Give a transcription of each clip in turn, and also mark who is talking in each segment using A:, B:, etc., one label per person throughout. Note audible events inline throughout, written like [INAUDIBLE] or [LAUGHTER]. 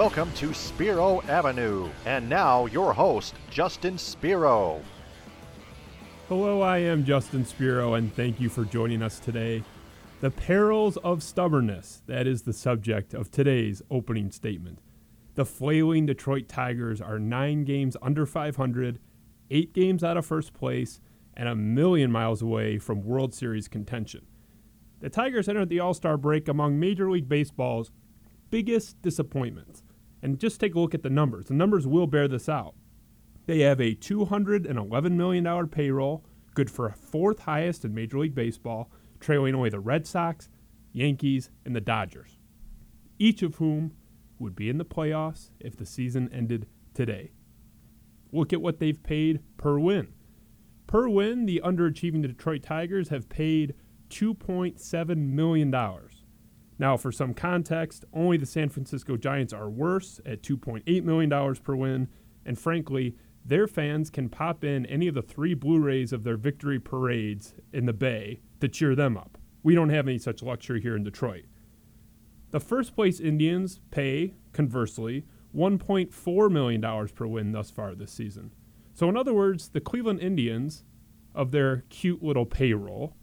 A: Welcome to Spiro Avenue. And now, your host, Justin Spiro.
B: Hello, I am Justin Spiro, and thank you for joining us today. The perils of stubbornness, that is the subject of today's opening statement. The flailing Detroit Tigers are nine games under 500, eight games out of first place, and a million miles away from World Series contention. The Tigers entered the All Star break among Major League Baseball's biggest disappointments. And just take a look at the numbers. The numbers will bear this out. They have a $211 million payroll, good for fourth highest in Major League Baseball, trailing only the Red Sox, Yankees, and the Dodgers, each of whom would be in the playoffs if the season ended today. Look at what they've paid per win. Per win, the underachieving Detroit Tigers have paid $2.7 million. Now, for some context, only the San Francisco Giants are worse at $2.8 million per win, and frankly, their fans can pop in any of the three Blu rays of their victory parades in the Bay to cheer them up. We don't have any such luxury here in Detroit. The first place Indians pay, conversely, $1.4 million per win thus far this season. So, in other words, the Cleveland Indians, of their cute little payroll,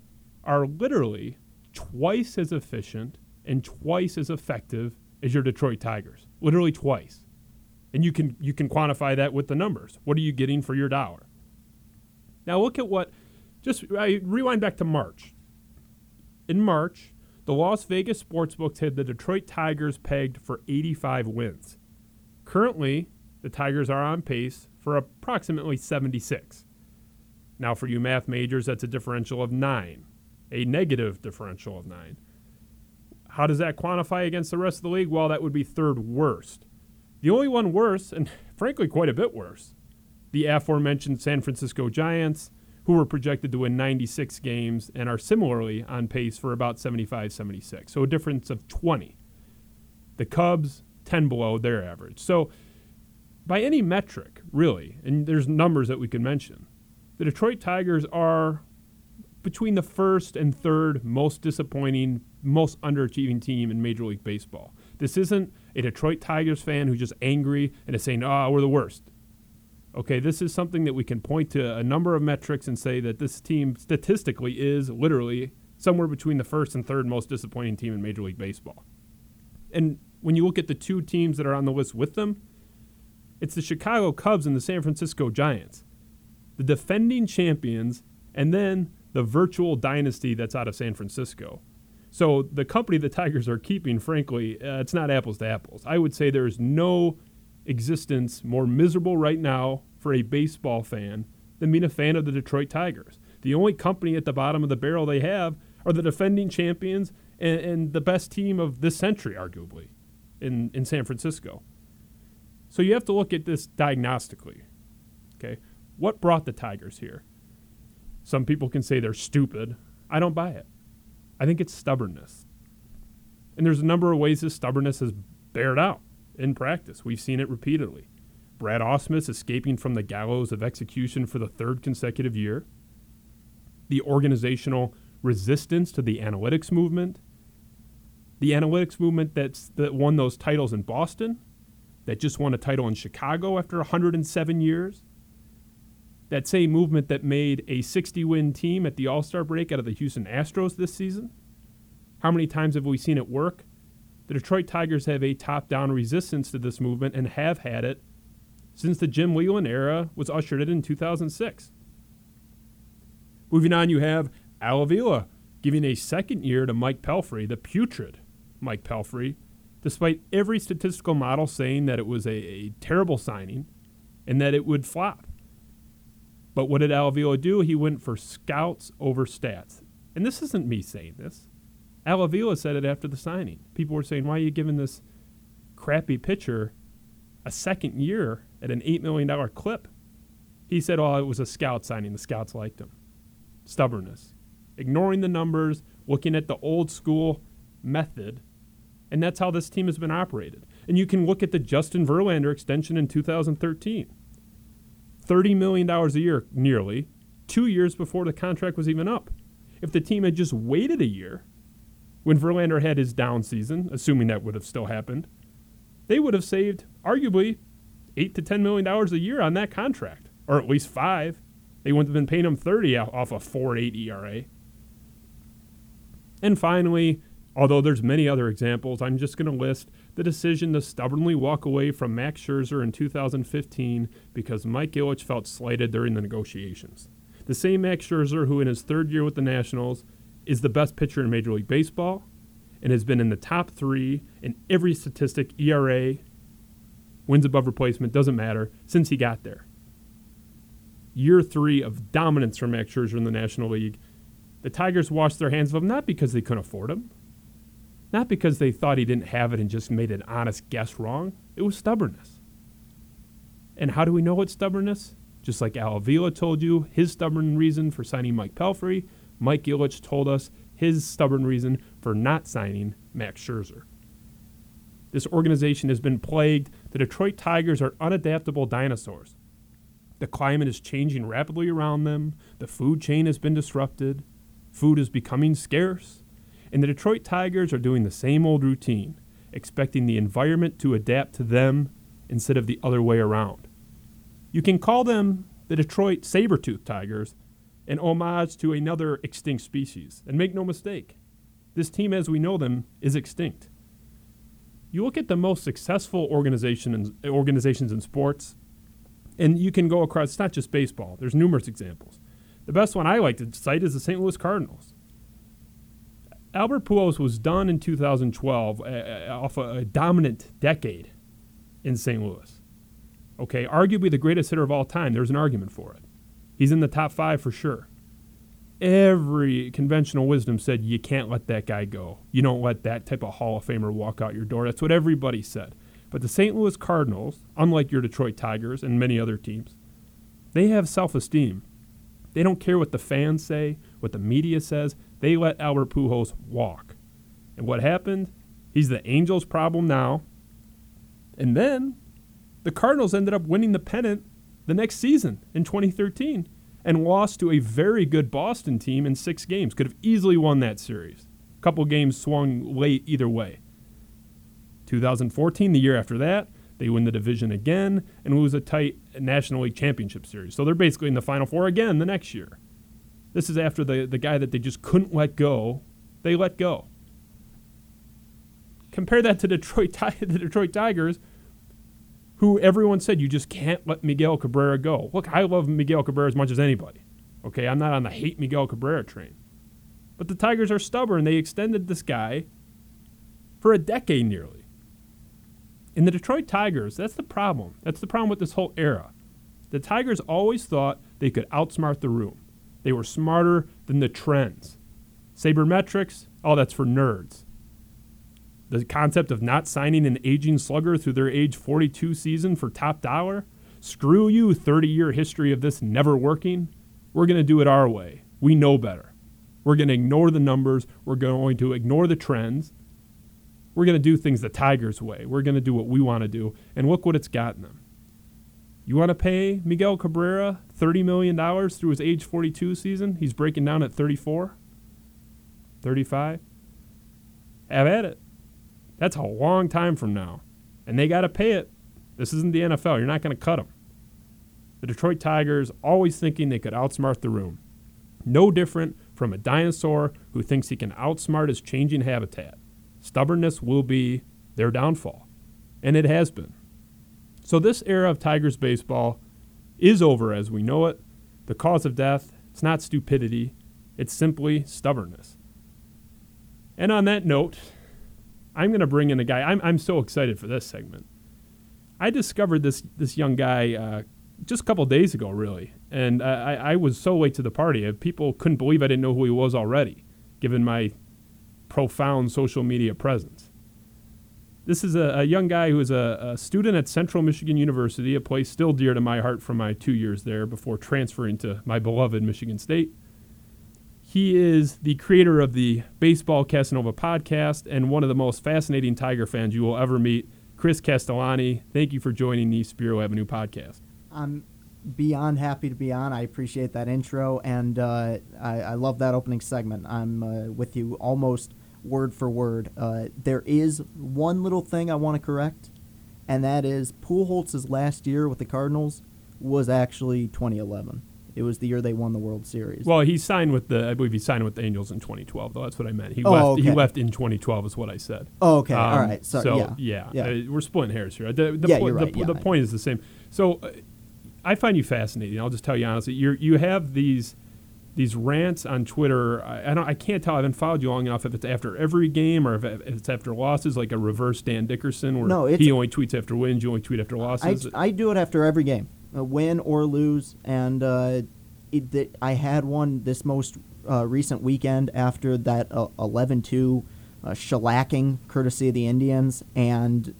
B: are literally twice as efficient and twice as effective as your Detroit Tigers. Literally twice. And you can you can quantify that with the numbers. What are you getting for your dollar? Now look at what just I rewind back to March. In March, the Las Vegas sportsbooks had the Detroit Tigers pegged for 85 wins. Currently, the Tigers are on pace for approximately 76. Now, for you math majors, that's a differential of 9 a negative differential of nine. How does that quantify against the rest of the league? Well, that would be third worst. The only one worse, and [LAUGHS] frankly quite a bit worse, the aforementioned San Francisco Giants, who were projected to win 96 games and are similarly on pace for about 75 76. So a difference of 20. The Cubs, 10 below their average. So by any metric, really, and there's numbers that we can mention, the Detroit Tigers are between the first and third most disappointing, most underachieving team in Major League Baseball. This isn't a Detroit Tigers fan who's just angry and is saying, oh, we're the worst. Okay, this is something that we can point to a number of metrics and say that this team statistically is literally somewhere between the first and third most disappointing team in Major League Baseball. And when you look at the two teams that are on the list with them, it's the Chicago Cubs and the San Francisco Giants, the defending champions, and then the virtual dynasty that's out of San Francisco. So the company the Tigers are keeping, frankly, uh, it's not apples to apples. I would say there is no existence more miserable right now for a baseball fan than being a fan of the Detroit Tigers. The only company at the bottom of the barrel they have are the defending champions and, and the best team of this century, arguably, in, in San Francisco. So you have to look at this diagnostically. Okay, what brought the Tigers here? Some people can say they're stupid. I don't buy it. I think it's stubbornness. And there's a number of ways this stubbornness has bared out in practice. We've seen it repeatedly. Brad Ausmus escaping from the gallows of execution for the third consecutive year. The organizational resistance to the analytics movement. The analytics movement that's, that won those titles in Boston, that just won a title in Chicago after 107 years that same movement that made a 60 win team at the All Star break out of the Houston Astros this season? How many times have we seen it work? The Detroit Tigers have a top down resistance to this movement and have had it since the Jim Leyland era was ushered in in 2006. Moving on, you have Al Avila giving a second year to Mike Pelfrey, the putrid Mike Pelfrey, despite every statistical model saying that it was a, a terrible signing and that it would flop. But what did Al do? He went for scouts over stats. And this isn't me saying this. Al said it after the signing. People were saying, why are you giving this crappy pitcher a second year at an $8 million clip? He said, oh, it was a scout signing. The scouts liked him. Stubbornness. Ignoring the numbers, looking at the old school method. And that's how this team has been operated. And you can look at the Justin Verlander extension in 2013. $30 million a year, nearly, two years before the contract was even up. If the team had just waited a year, when Verlander had his down season, assuming that would have still happened, they would have saved arguably eight to ten million dollars a year on that contract, or at least five. They wouldn't have been paying him thirty off a four eight ERA. And finally, although there's many other examples, I'm just going to list the decision to stubbornly walk away from Max Scherzer in 2015 because Mike Ilitch felt slighted during the negotiations. The same Max Scherzer who in his third year with the Nationals is the best pitcher in Major League Baseball and has been in the top three in every statistic ERA, wins above replacement, doesn't matter, since he got there. Year three of dominance from Max Scherzer in the National League. The Tigers washed their hands of him not because they couldn't afford him, not because they thought he didn't have it and just made an honest guess wrong. It was stubbornness. And how do we know it's stubbornness? Just like Al Avila told you, his stubborn reason for signing Mike Pelfrey, Mike Ilitch told us his stubborn reason for not signing Max Scherzer. This organization has been plagued. The Detroit Tigers are unadaptable dinosaurs. The climate is changing rapidly around them. The food chain has been disrupted. Food is becoming scarce. And the Detroit Tigers are doing the same old routine, expecting the environment to adapt to them instead of the other way around. You can call them the Detroit Saber-Tooth Tigers, an homage to another extinct species. And make no mistake, this team as we know them is extinct. You look at the most successful organization in, organizations in sports, and you can go across, it's not just baseball, there's numerous examples. The best one I like to cite is the St. Louis Cardinals. Albert Pujols was done in 2012 uh, uh, off a, a dominant decade in St. Louis. Okay, arguably the greatest hitter of all time. There's an argument for it. He's in the top five for sure. Every conventional wisdom said you can't let that guy go. You don't let that type of Hall of Famer walk out your door. That's what everybody said. But the St. Louis Cardinals, unlike your Detroit Tigers and many other teams, they have self esteem. They don't care what the fans say, what the media says. They let Albert Pujols walk. And what happened? He's the Angels' problem now. And then the Cardinals ended up winning the pennant the next season in 2013 and lost to a very good Boston team in six games. Could have easily won that series. A couple games swung late either way. 2014, the year after that, they win the division again and lose a tight National League Championship Series. So they're basically in the Final Four again the next year. This is after the, the guy that they just couldn't let go, they let go. Compare that to Detroit, [LAUGHS] the Detroit Tigers, who everyone said you just can't let Miguel Cabrera go. Look, I love Miguel Cabrera as much as anybody. Okay, I'm not on the hate Miguel Cabrera train. But the Tigers are stubborn. They extended this guy for a decade nearly. In the Detroit Tigers, that's the problem. That's the problem with this whole era. The Tigers always thought they could outsmart the room. They were smarter than the trends. Sabermetrics, oh, that's for nerds the concept of not signing an aging slugger through their age 42 season for top dollar? Screw you, 30 year history of this never working. We're going to do it our way. We know better. We're going to ignore the numbers. We're going to ignore the trends. We're going to do things the Tigers way. We're going to do what we want to do. And look what it's gotten them. You want to pay Miguel Cabrera $30 million through his age 42 season? He's breaking down at 34, 35. Have at it. That's a long time from now. And they got to pay it. This isn't the NFL. You're not going to cut them. The Detroit Tigers always thinking they could outsmart the room. No different from a dinosaur who thinks he can outsmart his changing habitat. Stubbornness will be their downfall. And it has been. So this era of Tigers baseball is over as we know it. The cause of death, it's not stupidity, it's simply stubbornness. And on that note, I'm going to bring in a guy. I'm, I'm so excited for this segment. I discovered this this young guy uh, just a couple days ago, really, and I, I was so late to the party. People couldn't believe I didn't know who he was already, given my profound social media presence. This is a, a young guy who is a, a, student at Central Michigan University, a place still dear to my heart from my two years there before transferring to my beloved Michigan State. He is the creator of the Baseball Casanova podcast and one of the most fascinating Tiger fans you will ever meet. Chris Castellani, thank you for joining the Spiro Avenue podcast.
C: I'm beyond happy to be on. I appreciate that intro, and uh, I, I, love that opening segment. I'm uh, with you almost word for word. Uh, there is one little thing I want to correct. and that is Pujols' last year with the Cardinals was actually 2011. It was the year they won the World Series.
B: Well, he signed with the. I believe he signed with the Angels in 2012. Though that's what I meant. He
C: Oh,
B: left. He left in 2012 is what I said.
C: oh, okay.
B: Um,
C: All right. So,
B: so
C: yeah.
B: yeah, Uh, we're splitting hairs here. The, the,
C: Yeah,
B: point,
C: you're right,
B: the,
C: yeah.
B: the point is the same. So uh, I find you fascinating. I'll just tell you honestly. You you have these these rants on Twitter. I, I don't. I can't tell. I haven't followed you long enough if it's after every game or if, if it's after losses, like a reverse Dan Dickerson, where
C: No,
B: he only tweets after wins, you only tweet after losses.
C: I do it after every game, uh, win or lose, and uh, it, I had one this most uh, recent weekend after that uh, 11-2 uh, shellacking courtesy of the Indians, and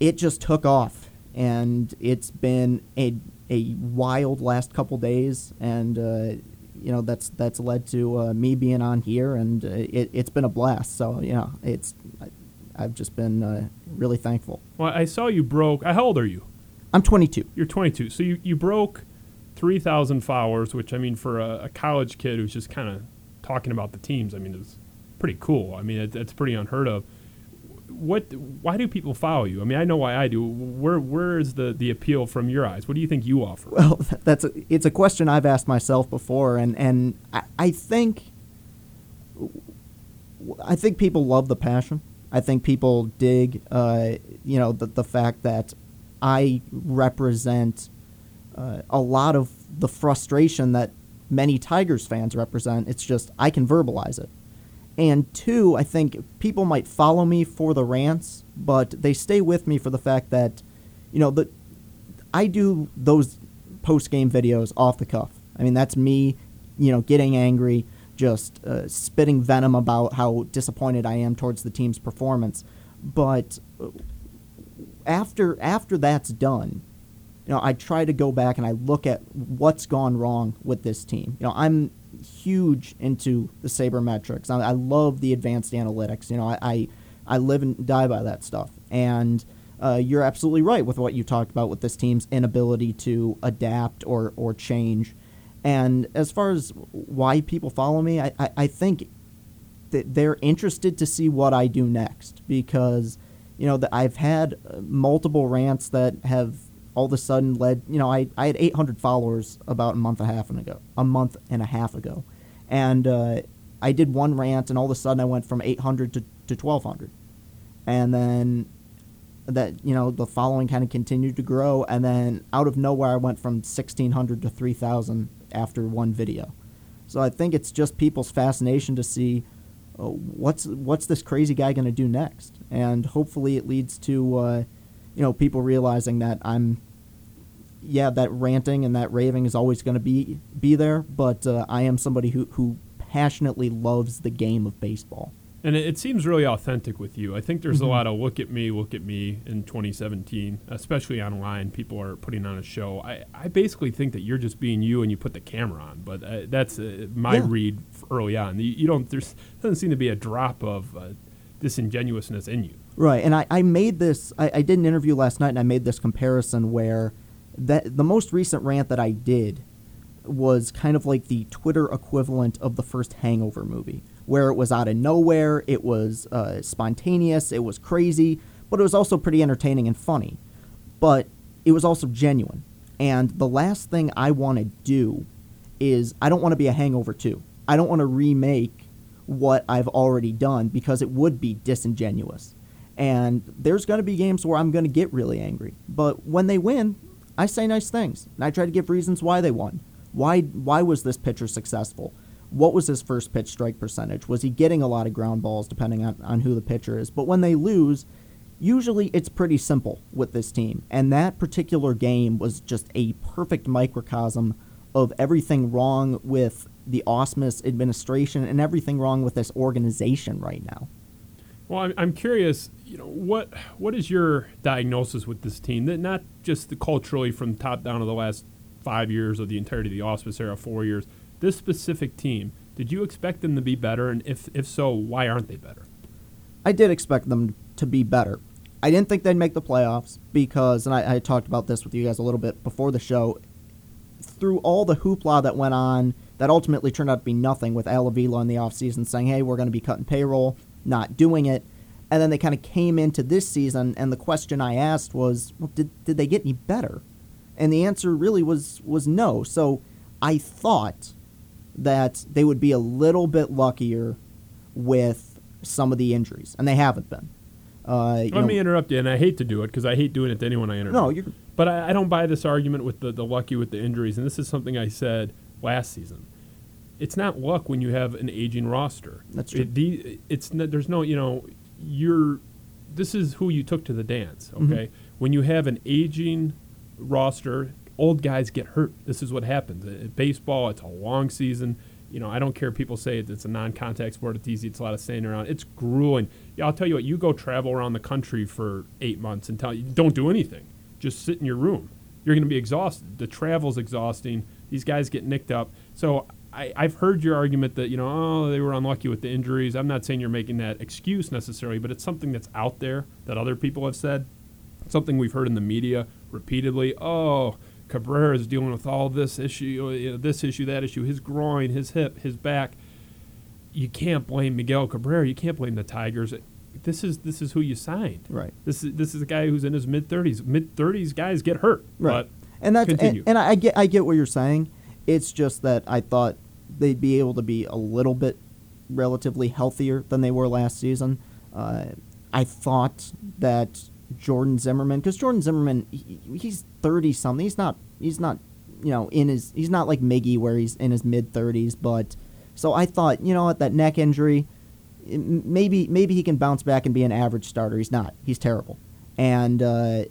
C: it just took off, and it's been a a wild last couple days, and uh, you know that's that's led to uh, me being on here, and uh, it, it's been a blast. So you know it's I've just been uh, really thankful.
B: well, I saw you broke. How old are you?
C: I'm 22.
B: You're 22. So you, you broke 3,000 followers, which I mean, for a, a college kid who's just kind of talking about the teams, I mean, it's pretty cool. I mean, it, it's pretty unheard of. What? Why do people follow you? I mean, I know why I do. Where Where is the, the appeal from your eyes? What do you think you offer?
C: Well, [LAUGHS] that's a, it's a question I've asked myself before, and and I, I think I think people love the passion. I think people dig, uh, you know, the the fact that I represent uh, a lot of the frustration that many Tigers fans represent. It's just I can verbalize it. And two, I think people might follow me for the rants, but they stay with me for the fact that, you know, the I do those post game videos off the cuff. I mean, that's me, you know, getting angry, just uh, spitting venom about how disappointed I am towards the team's performance. But uh, after after that's done, you know, I try to go back and I look at what's gone wrong with this team. You know, I'm huge into the sabermetrics. I, I love the advanced analytics. You know, I, I I live and die by that stuff. And uh, you're absolutely right with what you talked about with this team's inability to adapt or or change. And as far as why people follow me, I, I, I think that they're interested to see what I do next because you know that I've had multiple rants that have all of a sudden led you know I, I had 800 followers about a month and a half ago a month and a half ago. And uh, I did one rant and all of a sudden I went from 800 to, to 1200 and then that you know the following kind of continued to grow. And then out of nowhere I went from 1600 to 3000 after one video. So I think it's just people's fascination to see uh, what's what's this crazy guy going to do next, and hopefully it leads to uh, you know people realizing that I'm yeah that ranting and that raving is always going to be be there, but uh, I am somebody who who passionately loves the game of baseball.
B: And it, it seems really authentic with you. I think there's
C: Mhm.
B: a lot of look at me, look at me in 2017, especially online. People are putting on a show. I, I basically think that you're just being you and you put the camera on, but uh, that's uh, my
C: Yeah.
B: read early on. You, you don't, there's doesn't seem to be a drop of uh, disingenuousness in you.
C: Right, and I, I made this. I, I did an interview last night, and I made this comparison where that the most recent rant that I did was kind of like the Twitter equivalent of the first Hangover movie, where it was out of nowhere, it was uh, spontaneous, it was crazy, but it was also pretty entertaining and funny. But it was also genuine. And the last thing I want to do is I don't want to be a Hangover 2. I don't want to remake what I've already done because it would be disingenuous. And there's going to be games where I'm going to get really angry. But when they win, I say nice things. And I try to give reasons why they won. Why why was this pitcher successful? What was his first pitch strike percentage? Was he getting a lot of ground balls depending on, on who the pitcher is? But when they lose, usually it's pretty simple with this team. And that particular game was just a perfect microcosm of everything wrong with the Ausmus administration and everything wrong with this organization right now.
B: Well, I'm, curious. You know, what what is your diagnosis with this team? That not just the culturally from top down of the last five years or the entirety of the Ausmus era, four years. This specific team, did you expect them to be better? And if if so, why aren't they better?
C: I did expect them to be better. I didn't think they'd make the playoffs because, and I, I talked about this with you guys a little bit before the show. Through all the hoopla that went on, that ultimately turned out to be nothing with Al Avila in the offseason saying, hey, we're going to be cutting payroll, not doing it. And then they kind of came into this season, and the question I asked was, well, did, did they get any better? And the answer really was was no. So I thought that they would be a little bit luckier with some of the injuries, and they haven't been. Uh,
B: Let
C: know,
B: me interrupt you, and I hate to do it because I hate doing it to anyone I interview.
C: no, you're
B: But I, I don't buy this argument with the, the lucky with the injuries, and this is something I said last season. It's not luck when you have an aging roster.
C: That's true.
B: It, the, it's there's no you know you're this is who you took to the dance.
C: Mm-hmm.
B: Okay, when you have an aging roster, old guys get hurt. This is what happens. Uh, baseball, it's a long season. You know, I don't care. if People say it's a non-contact sport. It's easy. It's a lot of standing around. It's grueling. Yeah, I'll tell you what. You go travel around the country for eight months and tell you don't do anything. Just sit in your room. You're going to be exhausted. The travel's exhausting. These guys get nicked up. So I, I've heard your argument that you know, oh, they were unlucky with the injuries. I'm not saying you're making that excuse necessarily, but it's something that's out there that other people have said something we've heard in the media repeatedly. Oh, Cabrera is dealing with all this issue, you know, this issue, that issue, his groin, his hip, his back. You can't blame Miguel Cabrera. You can't blame the Tigers. This is this is who you signed.
C: right.
B: This is this is a guy who's in his mid thirties. Mid thirties guys get hurt.
C: Right.
B: But
C: and that's and, and I get I get what you're saying. It's just that I thought they'd be able to be a little bit relatively healthier than they were last season. Uh, I thought that Jordan Zimmermann, because Jordan Zimmermann, he, he's thirty something. He's not he's not you know in his he's not like Miggy where he's in his mid thirties. But so I thought you know what that neck injury, maybe maybe he can bounce back and be an average starter. He's not. He's terrible. And uh,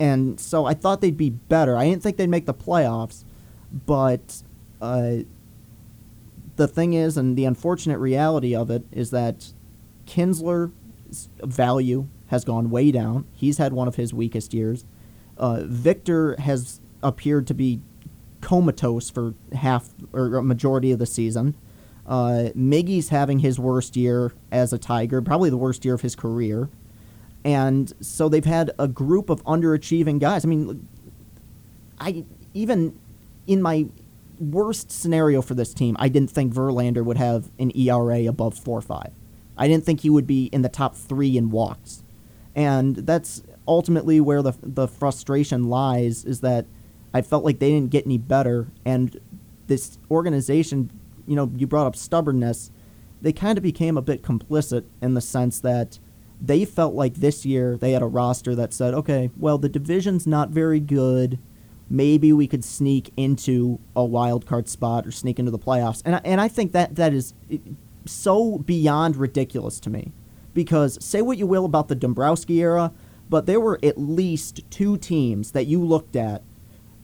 C: and so I thought they'd be better. I didn't think they'd make the playoffs, but uh, the thing is, and the unfortunate reality of it is that Kinsler's value has gone way down. He's had one of his weakest years. Uh, Victor has appeared to be comatose for half or a majority of the season. Uh, Miggy's having his worst year as a Tiger, probably the worst year of his career. And so they've had a group of underachieving guys. I mean, I even in my worst scenario for this team, I didn't think Verlander would have an ERA above four five. I didn't think he would be in the top three in walks, and that's ultimately where the the frustration lies. Is that I felt like they didn't get any better, and this organization, you know, you brought up stubbornness. They kind of became a bit complicit in the sense that they felt like this year they had a roster that said, okay, well, the division's not very good. Maybe we could sneak into a wild card spot or sneak into the playoffs. And I, and I think that that is eh, so beyond ridiculous to me. Because say what you will about the Dombrowski era, but there were at least two teams that you looked at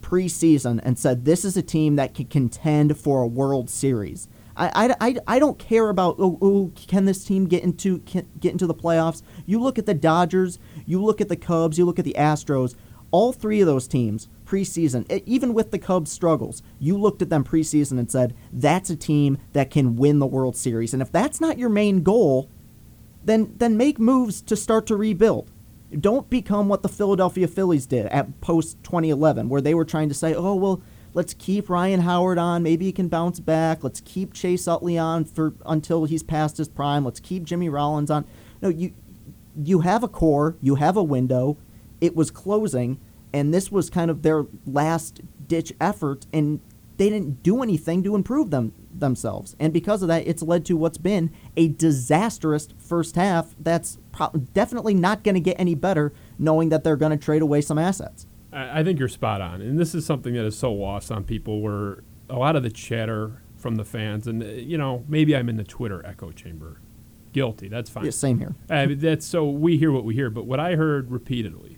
C: preseason and said this is a team that can contend for a World Series. I, I, I, I don't care about oh, oh can this team get into can, get into the playoffs. You look at the Dodgers, you look at the Cubs, you look at the Astros. All three of those teams preseason, even with the Cubs' struggles, you looked at them preseason and said that's a team that can win the World Series. And if that's not your main goal, then then make moves to start to rebuild. Don't become what the Philadelphia Phillies did at post 2011, where they were trying to say, oh well, let's keep Ryan Howard on, maybe he can bounce back. Let's keep Chase Utley on for until he's past his prime. Let's keep Jimmy Rollins on. No, you you have a core, you have a window. It was closing, and this was kind of their last ditch effort, and they didn't do anything to improve them themselves. And because of that, it's led to what's been a disastrous first half. That's pro- definitely not going to get any better, knowing that they're going to trade away some assets.
B: I, think you're spot on, and this is something that is so lost on people. Where a lot of the chatter from the fans, and uh, you know, maybe I'm in the Twitter echo chamber. Guilty. That's fine.
C: Yeah, same here.
B: I mean, that's so we hear what we hear, but what I heard repeatedly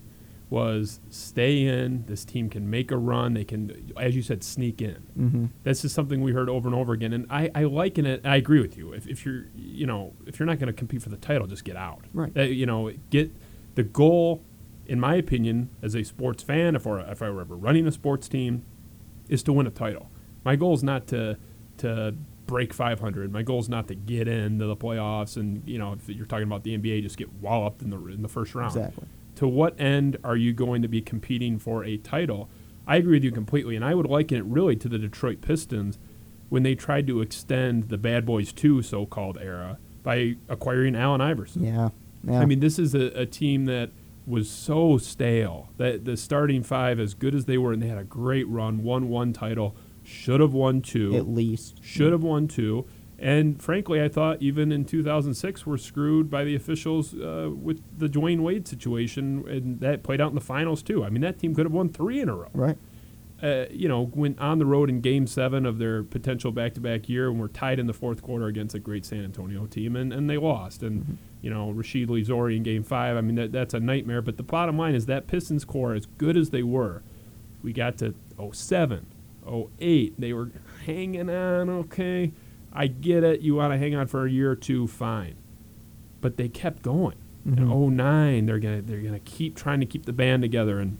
B: was stay in. This team can make a run. They can, as you said, sneak in.
C: Mm-hmm.
B: This is something we heard over and over again, and I, I liken it. I agree with you. If, if you're, you know, if you're not going to compete for the title, just get out.
C: Right.
B: Uh, you know, get the goal. In my opinion, as a sports fan, if, or, if I were ever running a sports team, is to win a title. My goal is not to to break 500. My goal is not to get into the playoffs, and you know, if you're talking about the NBA, just get walloped in the in the first round.
C: Exactly.
B: To what end are you going to be competing for a title? I agree with you completely, and I would liken it really to the Detroit Pistons when they tried to extend the Bad Boys 2 so-called era by acquiring Allen Iverson.
C: Yeah. Yeah.
B: I mean, this is a, a team that was so stale that the starting five, as good as they were, and they had a great run, won one title, should have won two,
C: at least.
B: should have won two. And frankly, I thought even in 2006 we're screwed by the officials uh, with the Dwyane Wade situation, and that played out in the finals too. I mean, that team could have won three in a row
C: Right.
B: uh, you know, went on the road in Game Seven of their potential back-to-back year, and were tied in the fourth quarter against a great San Antonio team, and, and they lost. And you know, Rasheed Lizori in Game Five. I mean, that, that's a nightmare. But the bottom line is that Pistons core, as good as they were, we got to 07, 08. They were hanging on. Okay, I get it. You want to hang on for a year or two, fine. But they kept going. Mm-hmm. In 09, they're gonna they're gonna keep trying to keep the band together and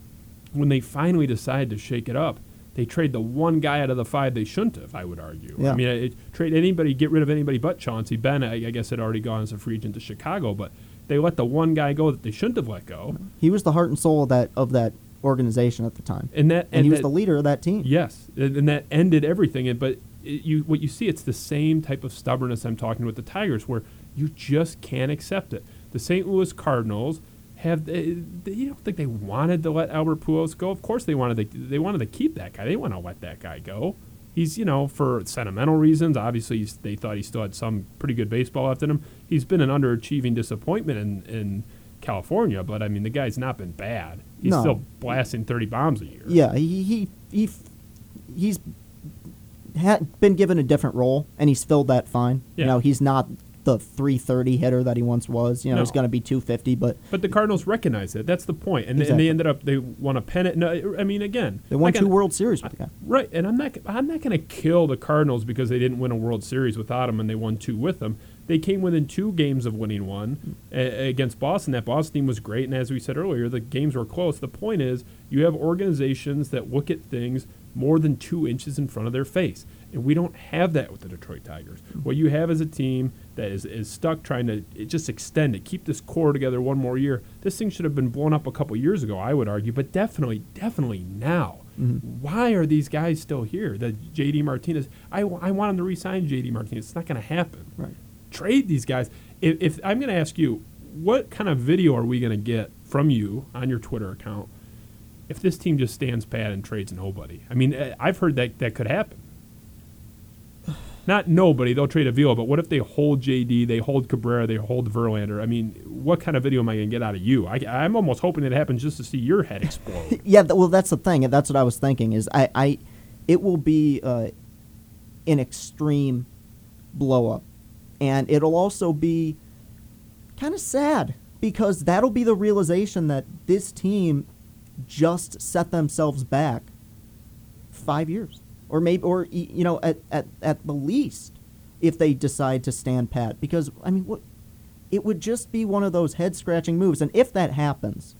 B: when they finally decide to shake it up, they trade the one guy out of the five they shouldn't have. I would argue.
C: Yeah.
B: I mean, it, trade anybody, get rid of anybody but Chauncey Ben. I, I guess had already gone as a free agent to Chicago, but they let the one guy go that they shouldn't have let go,
C: He was the heart and soul of that of that organization at the time,
B: and that
C: and, he was the leader of that team.
B: Yes, and, and that ended everything. And but it, you, what you see, it's the same type of stubbornness I'm talking with the Tigers, where you just can't accept it. The St. Louis Cardinals have. They, they, you don't think they wanted to let Albert Pujols go? Of course they wanted to. They wanted to keep that guy. They want to let that guy go. He's, you know, for sentimental reasons. Obviously, he's, they thought he still had some pretty good baseball left in him. He's been an underachieving disappointment in, in California, but I mean, the guy's not been bad. He's
C: No.
B: still blasting 30 bombs a year.
C: Yeah, he he, he f- he's had been given a different role, and he's filled that fine.
B: Yeah.
C: You know, he's not the 330 hitter that he once was. You know, he's going to be 250, but
B: But the Cardinals recognize it. That's the point. And, and
C: Exactly.
B: they ended up they won a pennant. No, I mean again,
C: they won two
B: gonna-
C: World Series with the guy.
B: Right, and I'm not I'm not going to kill the Cardinals because they didn't win a World Series without him and they won two with him. They came within two games of winning one a- against Boston. That Boston team was great, and as we said earlier, the games were close. The point is, you have organizations that look at things more than two inches in front of their face, and we don't have that with the Detroit Tigers. Mm-hmm. What you have is a team that is, is stuck trying to just extend it, keep this core together one more year. This thing should have been blown up a couple years ago, I would argue, but definitely, definitely now. Mm-hmm. Why are these guys still here? The JD Martinez, I, I want him to resign JD Martinez. It's not going to happen.
C: Right.
B: Trade these guys. If, if I'm going to ask you, what kind of video are we going to get from you on your Twitter account if this team just stands pat and trades nobody? I mean, eh, I've heard that that could happen. Not nobody, they'll trade Avila, but what if they hold JD, they hold Cabrera, they hold Verlander? I mean, what kind of video am I going to get out of you? I, I'm almost hoping it happens just to see your head explode. [LAUGHS]
C: Yeah, well, that's the thing. That's what I was thinking. Is I, I it will be uh, an extreme blow up, and it'll also be kind of sad because that'll be the realization that this team just set themselves back five years, or maybe, or you know, at at at the least, if they decide to stand pat. Because I mean, what it would just be one of those head scratching moves, and if that happens.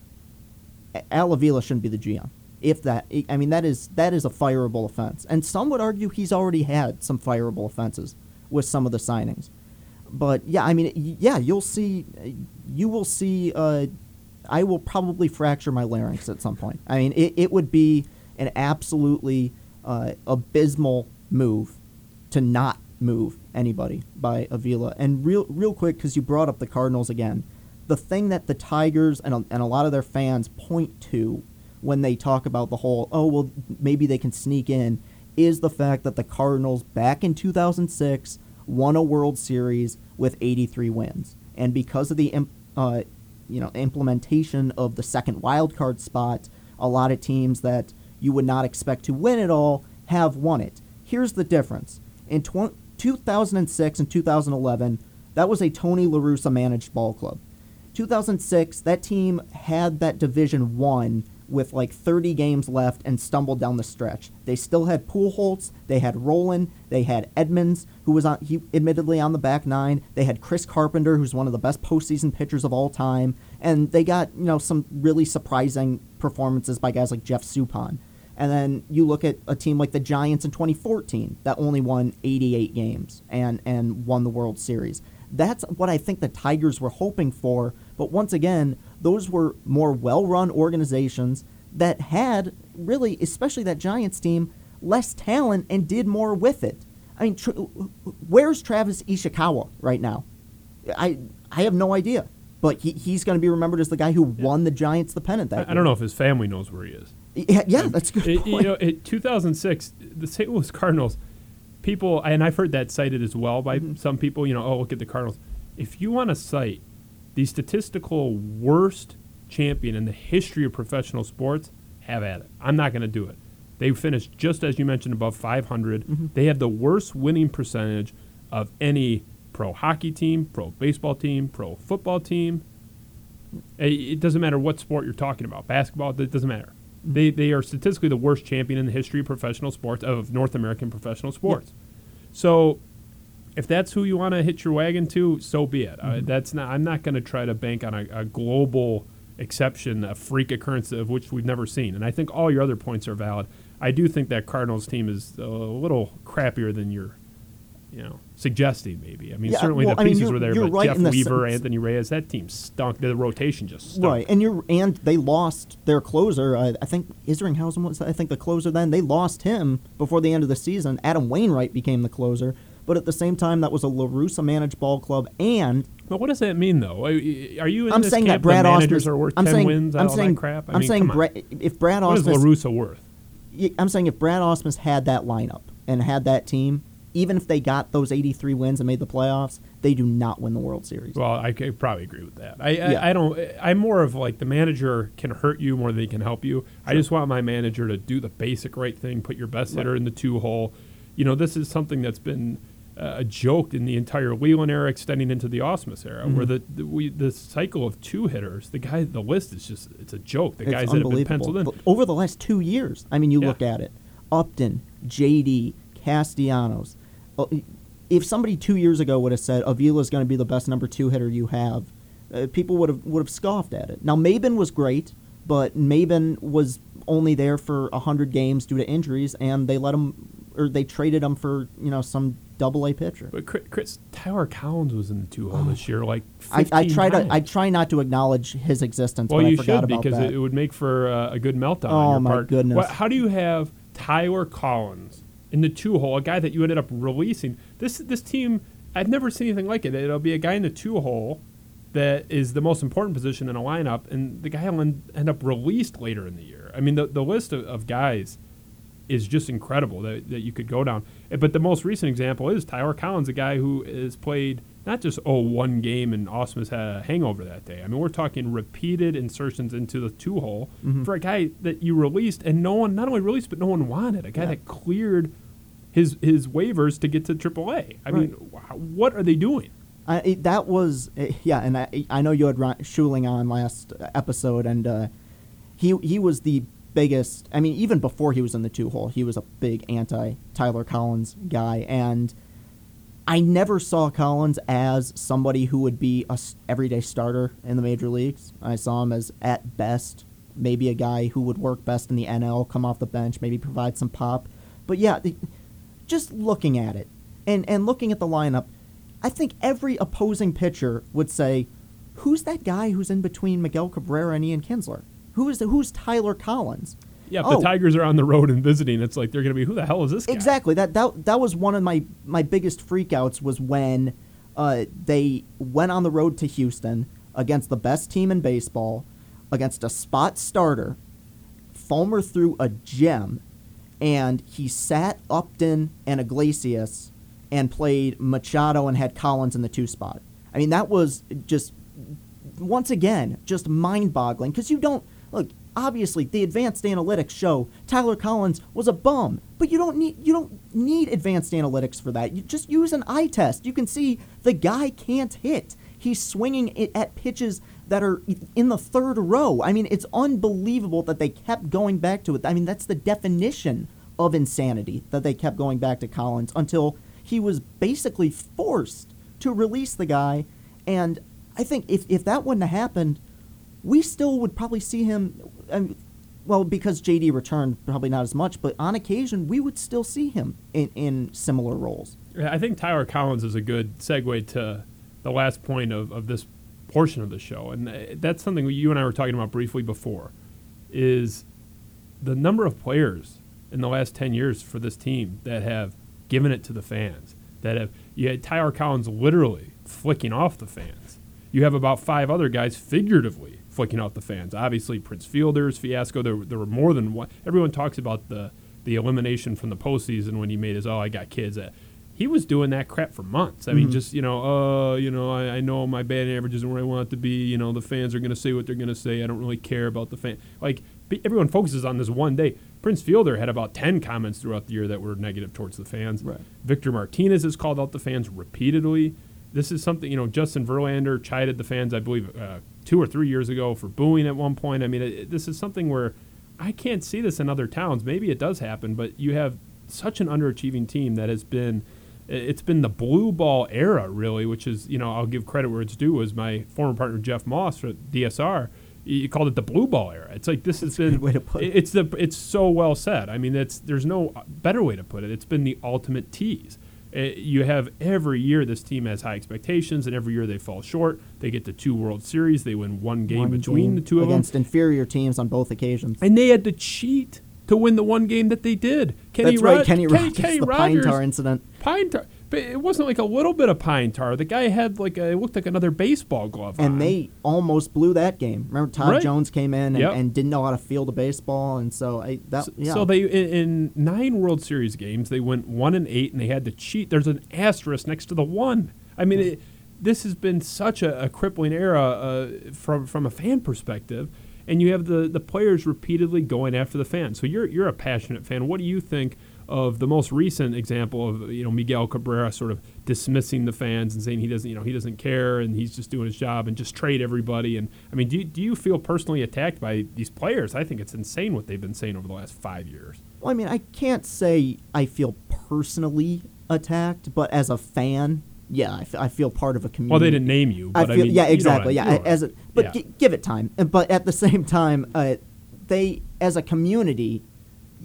C: Al Avila shouldn't be the GM. If that, I mean, that is that is a fireable offense, and some would argue he's already had some fireable offenses with some of the signings. But yeah, I mean, yeah, you'll see, you will see. Uh, I will probably fracture my larynx at some point. I mean, it, it would be an absolutely uh, abysmal move to not move anybody by Avila. And real, real quick, because you brought up the Cardinals again, the thing that the Tigers and a, and a lot of their fans point to when they talk about the whole, oh well, maybe they can sneak in, is the fact that the Cardinals back in 2006 won a World Series with 83 wins, and because of the uh, you know implementation of the second wild card spot, a lot of teams that you would not expect to win it all have won it. Here's the difference: in tw- 2006 and 2011, that was a Tony La Russa managed ball club. 2006, that team had that division won with like 30 games left and stumbled down the stretch. They still had Pujols, they had Rolen, they had Edmonds, who was on, he admittedly on the back nine. They had Chris Carpenter, who's one of the best postseason pitchers of all time, and they got you know some really surprising performances by guys like Jeff Suppan. And then you look at a team like the Giants in 2014 that only won 88 games and and won the World Series. That's what I think the Tigers were hoping for. But once again, those were more well run organizations that had really, especially that Giants team, less talent and did more with it. I mean, tr- where's Travis Ishikawa right now? I I have no idea. but he, he's going to be remembered as the guy who won the Giants the pennant that
B: I, I don't know if his family knows where he is.
C: Yeah, yeah that's a good.
B: It-
C: point.
B: you know, in 2006, the St. Louis Cardinals, people, and I've heard that cited as well by
C: Mm-hmm.
B: some people. You know, oh, look at the Cardinals. If you want to cite the statistical worst champion in the history of professional sports, have at it. I'm not going to do it. They finished just as you mentioned above 500.
C: Mm-hmm.
B: They had the worst winning percentage of any pro hockey team, pro baseball team, pro football team. It doesn't matter what sport you're talking about. Basketball, it doesn't matter. They, they are statistically the worst champion in the history of professional sports, of North American professional sports. So if that's who you want to hitch your wagon to, so be it. Uh, that's not. I'm not going to try to bank on a, a global exception, a freak occurrence of which we've never seen. And I think all your other points are valid. I do think that Cardinals team is a little crappier than you're, you know, suggesting. Maybe. I mean,
C: Yeah,
B: certainly
C: well,
B: the
C: I mean,
B: pieces were there, but
C: right
B: Jeff
C: the
B: Weaver,
C: sense-
B: Anthony Reyes, that team stunk. The rotation just stunk.
C: Right, and you're and they lost their closer. I, I think Isringhausen was. I think the closer. Then they lost him before the end of the season. Adam Wainwright became the closer, but at the same time, that was a La Russa managed ball club, and
B: But what does that mean, though? Are you in
C: I'm saying that Brad
B: managers are worth
C: I'm
B: ten
C: saying.
B: wins?
C: I'm
B: all
C: saying.
B: that crap. I
C: am saying. Bra- if Brad
B: what is
C: Ausmus,
B: Larusa worth?
C: I'm saying if Brad Ausmus had that lineup and had that team, even if they got those 83 wins and made the playoffs, they do not win the World Series.
B: Well, I could probably agree with that. I,
C: Yeah.
B: I, I don't. I'm more of like the manager can hurt you more than he can help you. I just want my manager to do the basic right thing, put your best hitter in the two hole. You know, this is something that's been uh, a joke in the entire Leyland era, extending into the Ausmus era, where
C: Mm-hmm.
B: the the, we, the cycle of two hitters, the guy, the list is just it's a joke. The
C: It's
B: guys that have been penciled in.
C: Over the last two years, I mean, you
B: Yeah.
C: look at it: Upton, JD, Castellanos. Uh, If somebody two years ago would have said Avila's going to be the best number two hitter you have, uh, people would have would have scoffed at it. Now Maybin was great, but Maybin was only there for hundred games due to injuries, and they let him or they traded him for you know some double A pitcher.
B: But Chris, Tyler Collins was in the two hole this year, like
C: Oh. I, I try to. I try not to acknowledge his existence,
B: Well,
C: but
B: you
C: I forgot
B: should
C: about
B: because
C: that.
B: it, would make for uh, a good meltdown
C: Oh,
B: on your
C: my
B: part.
C: goodness.
B: What, how do you have Tyler Collins in the two hole, a guy that you ended up releasing? This this team, I've never seen anything like it. It'll be a guy in the two hole that is the most important position in a lineup, and the guy will end, end up released later in the year. I mean, the the list of, of guys is just incredible that, that you could go down. Eh, But the most recent example is Tyler Collins, a guy who has played not just oh one game and Ausmus had a hangover that day. I mean, we're talking repeated insertions into the two hole
C: Mm-hmm.
B: for a guy that you released and no one not only released but no one wanted. A guy
C: Yeah.
B: that cleared his his waivers to get to AAA. I mean, what are they doing?
C: It- that was eh, yeah, and I I know you had Ron Schuling on last episode, and uh, he he was the biggest. I mean, even before he was in the two hole, he was a big anti Tyler Collins guy, and I never saw Collins as somebody who would be a everyday starter in the major leagues. I saw him as at best maybe a guy who would work best in the NL, come off the bench, maybe provide some pop. But yeah, the, just looking at it and and looking at the lineup, I think every opposing pitcher would say, "Who's that guy who's in between Miguel Cabrera and Ian Kinsler? Who is the, who's Tyler Collins?"
B: Yeah, if
C: Oh.
B: the Tigers are on the road and visiting, it's like they're going to be who the hell is this guy?
C: Exactly. That that that was one of my my biggest freakouts was when uh, they went on the road to Houston against the best team in baseball, against a spot starter. Fulmer threw a gem, and he sat Upton and Iglesias and played Machado and had Collins in the two spot. I mean, that was just once again just mind-boggling because you don't look. Obviously, the advanced analytics show Tyler Collins was a bum, but you don't need you don't need advanced analytics for that. You just use an eye test. You can see the guy can't hit. He's swinging it at pitches that are in the third row. I mean, it's unbelievable that they kept going back to it. I mean, that's the definition of insanity that they kept going back to Collins until he was basically forced to release the guy. And I think if, if that wouldn't have happened, we still would probably see him. I mean, well, because JD returned, probably not as much, but on occasion, we would still see him in, in similar roles.
B: I think Tyler Collins is a good segue to the last point of, of this portion of the show, and uh, that's something you and I were talking about briefly before. Is the number of players in the last ten years for this team that have given it to the fans, that have you had Tyler Collins literally flicking off the fans. you have about five other guys figuratively flicking out the fans. Obviously, Prince Fielder's fiasco. There, there were more than one. Everyone talks about the the elimination from the postseason when he made his "Oh, I got kids." Uh, he was doing that crap for months. I mean,
C: Mm-hmm.
B: just you know, uh, you know, I, I know my batting average isn't where I want it to be. You know, the fans are going to say what they're going to say. I don't really care about the fan. Like be- everyone focuses on this one day. Prince Fielder had about ten comments throughout the year that were negative towards the fans.
C: Right.
B: Victor Martinez has called out the fans repeatedly. This is something you know. Justin Verlander chided the fans, I believe, uh, two or three years ago for booing at one point. I mean, it, this is something where I can't see this in other towns. Maybe it does happen, but you have such an underachieving team that has been. It's been the blue ball era, really, which is you know I'll give credit where it's due. Was my former partner Jeff Moss for DSR. He called it the blue ball era. It's like this has been.
C: good way to put it.
B: It's the. It's so well said. I mean, it's there's no better way to put it. It's been the ultimate tease. Uh, you have every year this team has high expectations, and every year they fall short. They get to two World Series. They win one game
C: One
B: between
C: game
B: the two of them,
C: against inferior teams on both occasions.
B: and they had to cheat to win the one game that they did. Kenny
C: That's right,
B: Rod-
C: Kenny
B: Kenny,
C: Rogers,
B: Kenny
C: the pine tar incident.
B: pine tar. But it wasn't like a little bit of pine tar. The guy had like a, it looked like another baseball glove. on.
C: And they almost blew that game. Remember, Todd
B: Right.
C: Jones came in and,
B: Yep.
C: and didn't know how to field a baseball, and so I that
B: So,
C: yeah.
B: so they in, in nine World Series games they went one and eight, and they had to cheat. There's an asterisk next to the one. I mean, it, this has been such a, a crippling era uh, from from a fan perspective, and you have the the players repeatedly going after the fans. So you're you're a passionate fan. What do you think? Of the most recent example of you know Miguel Cabrera sort of dismissing the fans and saying he doesn't you know he doesn't care and he's just doing his job and just trade everybody and I mean do you, do you feel personally attacked by these players? I think it's insane what they've been saying over the last five years.
C: Well, I mean, I can't say I feel personally attacked, but as a fan, yeah, I, f- I feel part of a community.
B: Well, they didn't name you,
C: I
B: but I,
C: feel
B: mean,
C: yeah,
B: you know
C: exactly.
B: I-
C: yeah,
B: you know what
C: as a, but
B: yeah.
C: gi- give it time. But at the [LAUGHS] same time, uh, they as a community,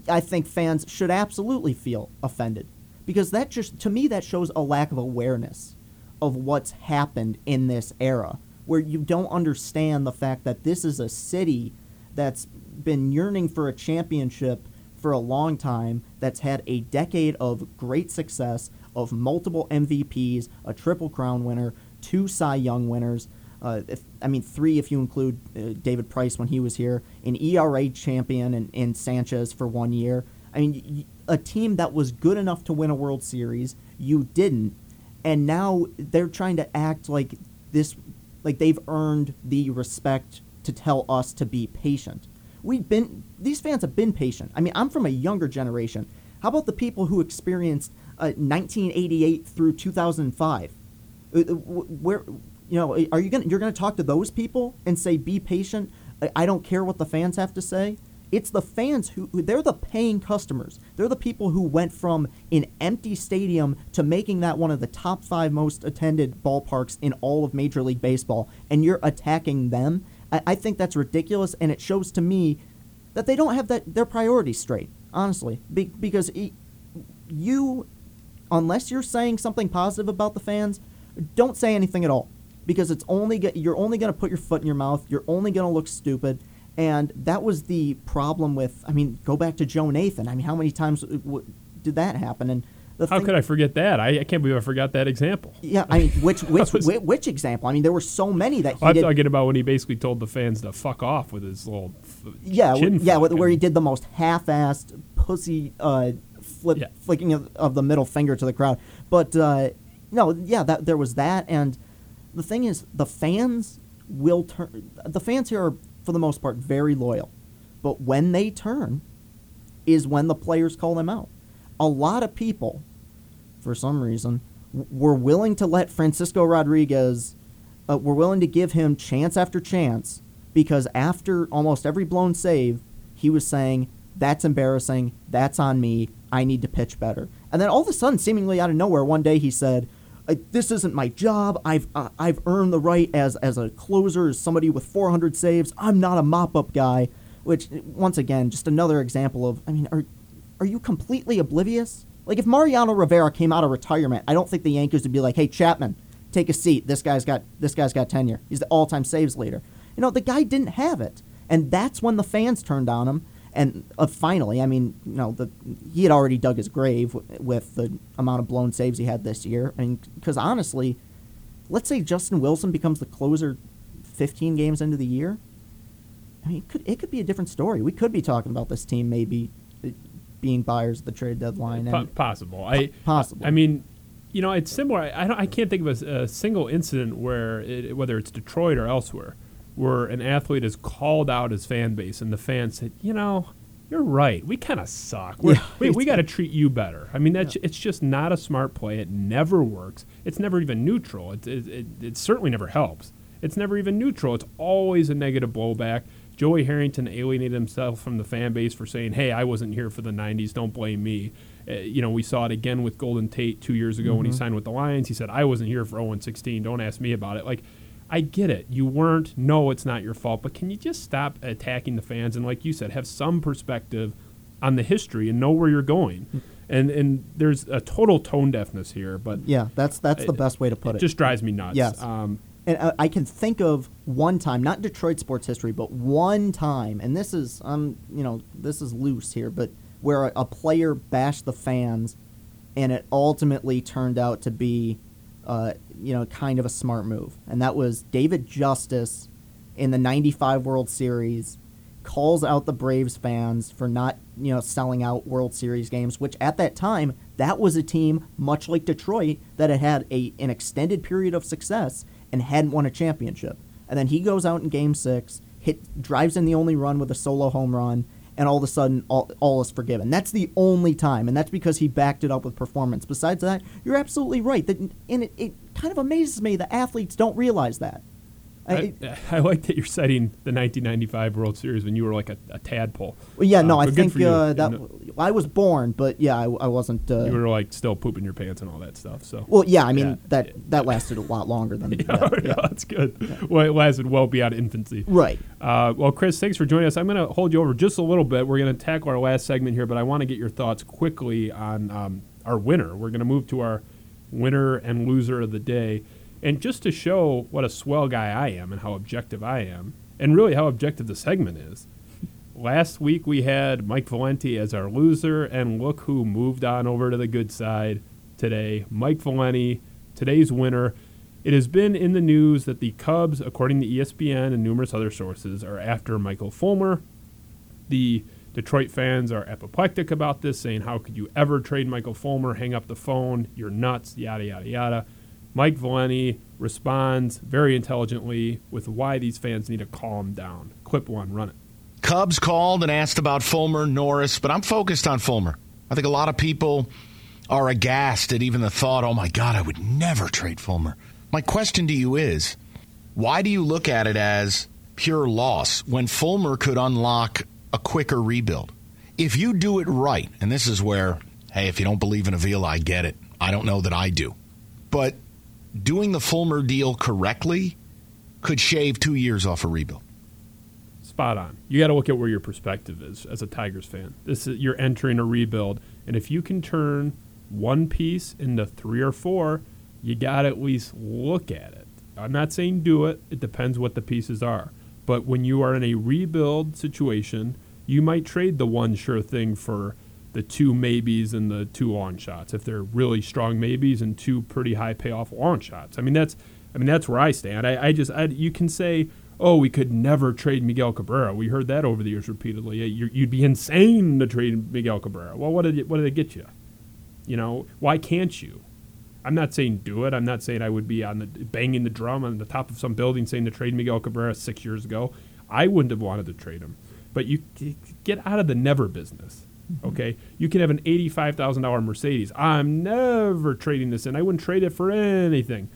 C: I think fans should absolutely feel offended because that just to me that shows a lack of awareness of what's happened in this era where you don't understand the fact that this is a city that's been yearning for a championship for a long time that's had a decade of great success of multiple MVPs, a triple crown winner, two Cy Young winners. Uh, if, I mean, three if you include uh, David Price when he was here, an ERA champion and, and Sanchez for one year. I mean, a team that was good enough to win a World Series, you didn't, and now they're trying to act like this, like they've earned the respect to tell us to be patient. We've been these fans have been patient. I mean, I'm from a younger generation. How about the people who experienced uh, 1988 through 2005? Uh, uh, wh- Where you know are you gonna you're gonna talk to those people and say be patient? I- don't care what the fans have to say. It's the fans who they're the paying customers. They're the people who went from an empty stadium to making that one of the top five most attended ballparks in all of Major League Baseball, and you're attacking them. I, I think that's ridiculous, and it shows to me that they don't have that their priorities straight. Honestly, Be, because e you, unless you're saying something positive about the fans, don't say anything at all because it's only get, you're only going to put your foot in your mouth. You're only going to look stupid. And that was the problem with. I mean, go back to Joe Nathan. I mean, how many times uh, w- did that happen? And the
B: How
C: thing,
B: could I forget that? I, I can't believe I forgot that example.
C: Yeah, I mean, which [LAUGHS] which
B: was-
C: which, which example? I mean, there were so many that he
B: I'm
C: did.
B: talking about when he basically told the fans to fuck off with his little f-
C: Yeah, yeah, where he did the most half-assed pussy uh, flip,
B: Yeah.
C: flicking of, of the middle finger to the crowd. But uh, no, yeah, that there was that, and the thing is, the fans will turn. The fans here are, for the most part, very loyal, but when they turn, is when the players call them out. A lot of people, for some reason, w- were willing to let Francisco Rodriguez, uh, were willing to give him chance after chance because after almost every blown save, he was saying, That's embarrassing. That's on me. I need to pitch better. And then all of a sudden, seemingly out of nowhere, one day he said, "Uh, this isn't my job. I've uh, I've earned the right as as a closer, as somebody with 400 saves. I'm not a mop-up guy." Which, once again, just another example of. I mean, are are you completely oblivious? Like if Mariano Rivera came out of retirement, I don't think the Yankees would be like, "Hey Chapman, take a seat. This guy's got this guy's got tenure. He's the all-time saves leader." You know, the guy didn't have it, and that's when the fans turned on him. And uh, finally, I mean, you know, the he had already dug his grave w- with the amount of blown saves he had this year. I mean, because honestly, let's say Justin Wilson becomes the closer 15 games into the year. I mean, it could it could be a different story. We could be talking about this team maybe uh, being buyers at the trade deadline.
B: Po- possible. I
C: possible.
B: I mean, you know, it's similar. I I, don't, I can't think of a, a single incident where it, whether it's Detroit or elsewhere, where an athlete is called out his fan base and the fans said, you know. You're right. We kind of suck. We're,
C: Yeah.
B: we we got to treat you better. I mean, that's it's just not a smart play. It never works. It's never even neutral. It, it, it, it certainly never helps. It's never even neutral. It's always a negative blowback. Joey Harrington alienated himself from the fan base for saying, "Hey, I wasn't here for the '90s. Don't blame me." Uh, you know, we saw it again with Golden Tate two years ago when he signed with the Lions. He said, "I wasn't here for 0 16. Don't ask me about it." Like, I get it. You weren't. No, it's not your fault. But can you just stop attacking the fans and, like you said, have some perspective on the history and know where you're going? And and there's a total tone deafness here, but
C: yeah, that's that's the best way to put
B: it
C: it.
B: just drives me nuts.
C: Yes.
B: Um,
C: and I can think of one time, not Detroit sports history, but one time, and this is um, you know, this is loose here, but where a, a player bashed the fans, and it ultimately turned out to be, uh, you know, kind of a smart move, and that was David Justice in the '95 World Series calls out the Braves fans for not, you know, selling out World Series games, which at that time that was a team much like Detroit that had had a an extended period of success and hadn't won a championship. And then he goes out in Game Six, hit drives in the only run with a solo home run, and all of a sudden all, all is forgiven. That's the only time, and that's because he backed it up with performance. Besides that, you're absolutely right. That and it, it kind of amazes me that athletes don't realize that.
B: I, [LAUGHS] I like that you're citing the 1995 World Series when you were like a, a tadpole.
C: Well, yeah, no,
B: Uh,
C: I think uh, that
B: And,
C: I was born, but yeah, I, I wasn't. Uh,
B: you were like still pooping your pants and all that stuff. So
C: well, yeah, I mean
B: Yeah.
C: that that lasted a lot longer than [LAUGHS]
B: yeah,
C: that.
B: yeah, that's good. Well, it lasted well beyond infancy.
C: Right.
B: Uh, well, Chris, thanks for joining us. I'm going to hold you over just a little bit. We're going to tackle our last segment here, but I want to get your thoughts quickly on um, our winner. We're going to move to our winner and loser of the day. And just to show what a swell guy I am and how objective I am, and really how objective the segment is, last week we had Mike Valenti as our loser, and look who moved on over to the good side today. Mike Valenti, today's winner. It has been in the news that the Cubs, according to ESPN and numerous other sources, are after Michael Fulmer. The Detroit fans are apoplectic about this, saying, How could you ever trade Michael Fulmer? Hang up the phone. You're nuts, yada, yada, yada. Mike Valenti responds very intelligently with why these fans need to calm down. Clip one, run it.
D: Cubs called and asked about Fulmer, Norris, but I'm focused on Fulmer. I think a lot of people are aghast at even the thought, oh my God, I would never trade Fulmer. My question to you is why do you look at it as pure loss when Fulmer could unlock a quicker rebuild? If you do it right, and this is where, hey, if you don't believe in Avila, I get it. I don't know that I do. But doing the Fulmer deal correctly could shave two years off a rebuild.
B: Spot on. You got to look at where your perspective is as a Tigers fan. This is you're entering a rebuild, and if you can turn one piece into three or four, you got to at least look at it. I'm not saying do it. It depends what the pieces are. But when you are in a rebuild situation, you might trade the one sure thing for the two maybes and the two long shots if they're really strong maybes and two pretty high payoff long shots. I mean that's I mean that's where I stand. I, I just I, you can say oh we could never trade Miguel Cabrera. We heard that over the years repeatedly. You, you'd be insane to trade Miguel Cabrera. Well, what did what did it get you? You know why can't you? I'm not saying do it. I'm not saying I would be on the banging the drum on the top of some building saying to trade Miguel Cabrera six years ago. I wouldn't have wanted to trade him, but you get out of the never business. Okay, you can have an eighty-five thousand dollar Mercedes. I'm never trading this in. I wouldn't trade it for anything.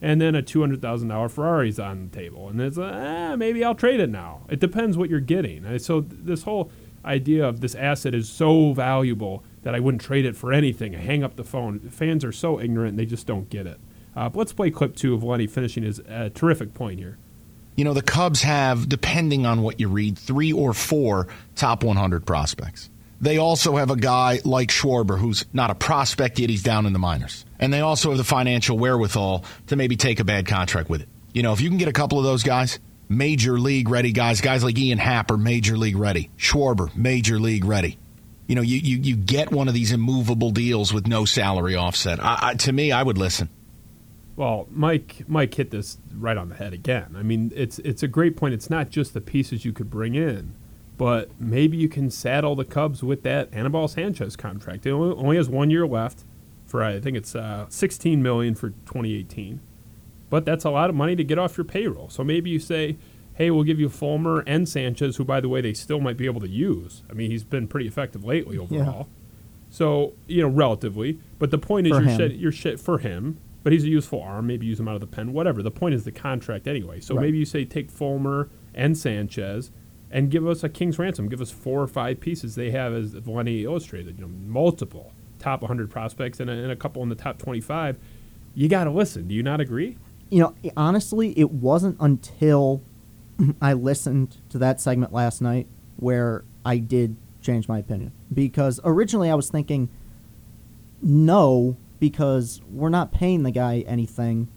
B: And then a two hundred thousand dollar Ferrari's on the table, and it's like, ah, maybe I'll trade it now. It depends what you're getting. So this whole idea of this asset is so valuable that I wouldn't trade it for anything. I hang up the phone. Fans are so ignorant; they just don't get it. Uh, let's play clip two of Lenny finishing his uh, terrific point here.
D: You know, the Cubs have, depending on what you read, three or four top 100 prospects. They also have a guy like Schwarber who's not a prospect yet, he's down in the minors. And they also have the financial wherewithal to maybe take a bad contract with it. You know, if you can get a couple of those guys, major league ready guys, guys like Ian Happ are major league ready, Schwarber, major league ready. You know, you, you, you get one of these immovable deals with no salary offset. I, I, to me, I would listen.
B: Well, Mike Mike hit this right on the head again. I mean, it's it's a great point. It's not just the pieces you could bring in, but maybe you can saddle the Cubs with that Anibal Sanchez contract. It only, has one year left for I think it's uh, 16 million for 2018, but that's a lot of money to get off your payroll. So maybe you say, hey, we'll give you Fulmer and Sanchez, who by the way they still might be able to use. I mean, he's been pretty effective lately overall. Yeah. So you know, relatively. But the point is,
C: For
B: you're
C: him.
B: shed, you're shed for him. But he's a useful arm. Maybe use him out of the pen. Whatever. The point is the contract anyway. So
C: Right.
B: maybe you say take Fulmer and Sanchez, and give us a king's ransom. Give us four or five pieces they have as Lenny illustrated. You know, multiple top 100 prospects and a, and a couple in the top 25. You got to listen. Do you not agree?
C: you know, eh, honestly, it wasn't until [CLEARS THROAT] I listened to that segment last night where I did change my opinion. Because originally I was thinking, no, because we're not paying the guy anything.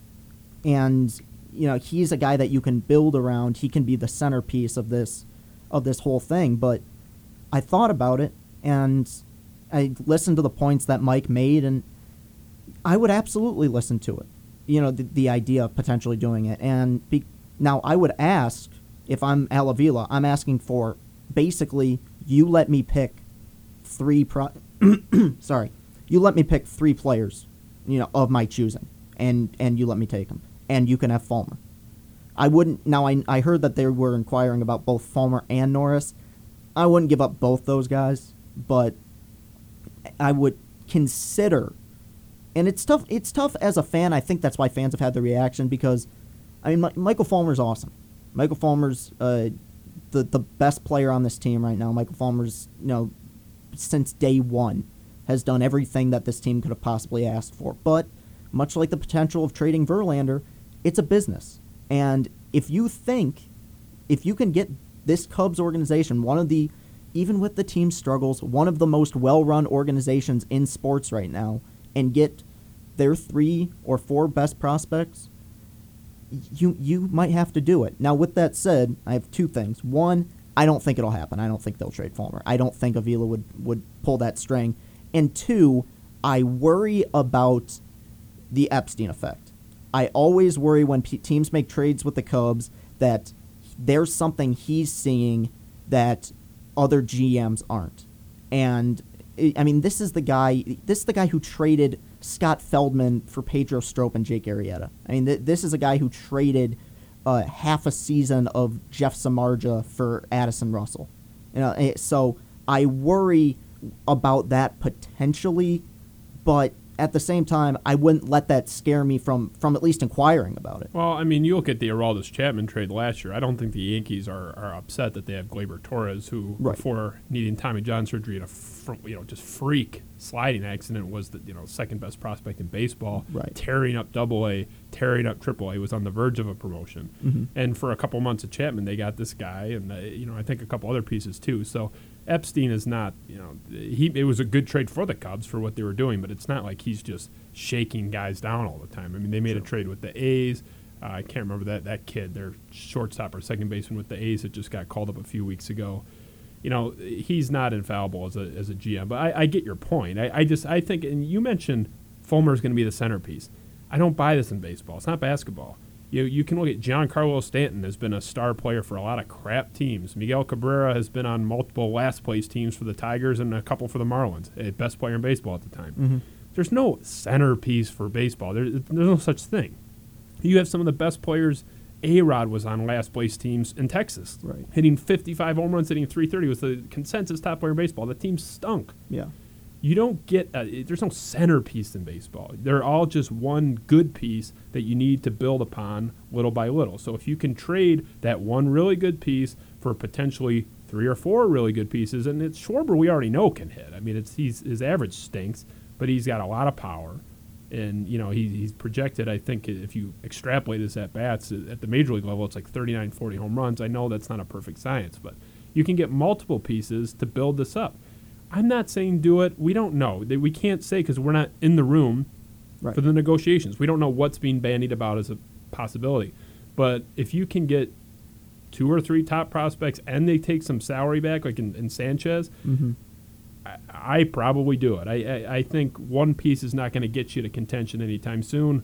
C: And, you know, he's a guy that you can build around. He can be the centerpiece of this of this whole thing. But I thought about it and I listened to the points that Mike made and I would absolutely listen to it. You know, the, the idea of potentially doing it. And be, now I would ask if I'm Al Avila, I'm asking for basically you let me pick three pro [CLEARS THROAT] sorry. You let me pick three players, you know, of my choosing and and you let me take them. And you can have Fulmer. I wouldn't now I I heard that they were inquiring about both Fulmer and Norris. I wouldn't give up both those guys, but I would consider and it's tough. It's tough as a fan. I think that's why fans have had the reaction because, I mean, Mi- Michael Fulmer's awesome. Michael Fulmer's uh, the the best player on this team right now. Michael Fulmer's you know since day one has done everything that this team could have possibly asked for. But much like the potential of trading Verlander, it's a business, and if you think if you can get this Cubs organization, one of the even with the team struggles, one of the most well-run organizations in sports right now, and get their three or four best prospects, you you might have to do it. Now, with that said, I have two things. One, I don't think it'll happen. I don't think they'll trade Fulmer. I don't think Avila would would pull that string. And two, I worry about the Epstein effect. I always worry when teams make trades with the Cubs that there's something he's seeing that other GMs aren't. And I I mean, this is the guy. This is the guy who traded Scott Feldman for Pedro Strop and Jake Arrieta. I mean, th- this is a guy who traded uh, half a season of Jeff Samardzija for Addison Russell. You know, eh, so I worry about that potentially, but at the same time, I wouldn't let that scare me from from at least inquiring about it.
B: Well, I mean, you look at the Aroldis Chapman trade last year. I don't think the Yankees are, are upset that they have Gleyber Torres, who
C: Right.
B: before needing Tommy John surgery and a fr- you know just freak sliding accident was the you know second best prospect in baseball,
C: Right.
B: tearing up Double A, tearing up Triple A, was on the verge of a promotion.
C: Mm-hmm.
B: And for a couple months of Chapman, they got this guy, and uh, you know I think a couple other pieces too. So Epstein is not you know he it was a good trade for the Cubs for what they were doing, but it's not like he's just shaking guys down all the time. I mean, they made a trade with the A's. Uh, I can't remember that that kid, their shortstop or second baseman with the A's that just got called up a few weeks ago. You know, he's not infallible as a as a GM, but I, I get your point. I, I just I think, and you mentioned Fulmer is going to be the centerpiece. I don't buy this in baseball. It's not basketball. You you can look at John Giancarlo Stanton has been a star player for a lot of crap teams. Miguel Cabrera has been on multiple last place teams for the Tigers and a couple for the Marlins. A best player in baseball at the time. Mm-hmm. There's no centerpiece for baseball. There, there's no such thing. You have some of the best players. A Rod was on last place teams in Texas,
C: Right.
B: hitting 55 home runs, hitting 330. Was the consensus top player in baseball. The team stunk
C: Yeah.
B: You don't get uh, a, there's no centerpiece in baseball. They're all just one good piece that you need to build upon little by little. So if you can trade that one really good piece for potentially three or four really good pieces and it's Schwarber we already know can hit. I mean it's he's his average stinks but he's got a lot of power. And you know he, he's projected I think if you extrapolate his at bats uh, at the major league level it's like 39 40 home runs. I know that's not a perfect science but you can get multiple pieces to build this up I'm not saying do it. We don't know. We can't say because we're not in the room
C: Right.
B: for the negotiations. We don't know what's being bandied about as a possibility. But if you can get two or three top prospects and they take some salary back, like in, in Sanchez,
C: Mm-hmm.
B: I, I probably do it. I, I, I think one piece is not going to get you to contention anytime soon.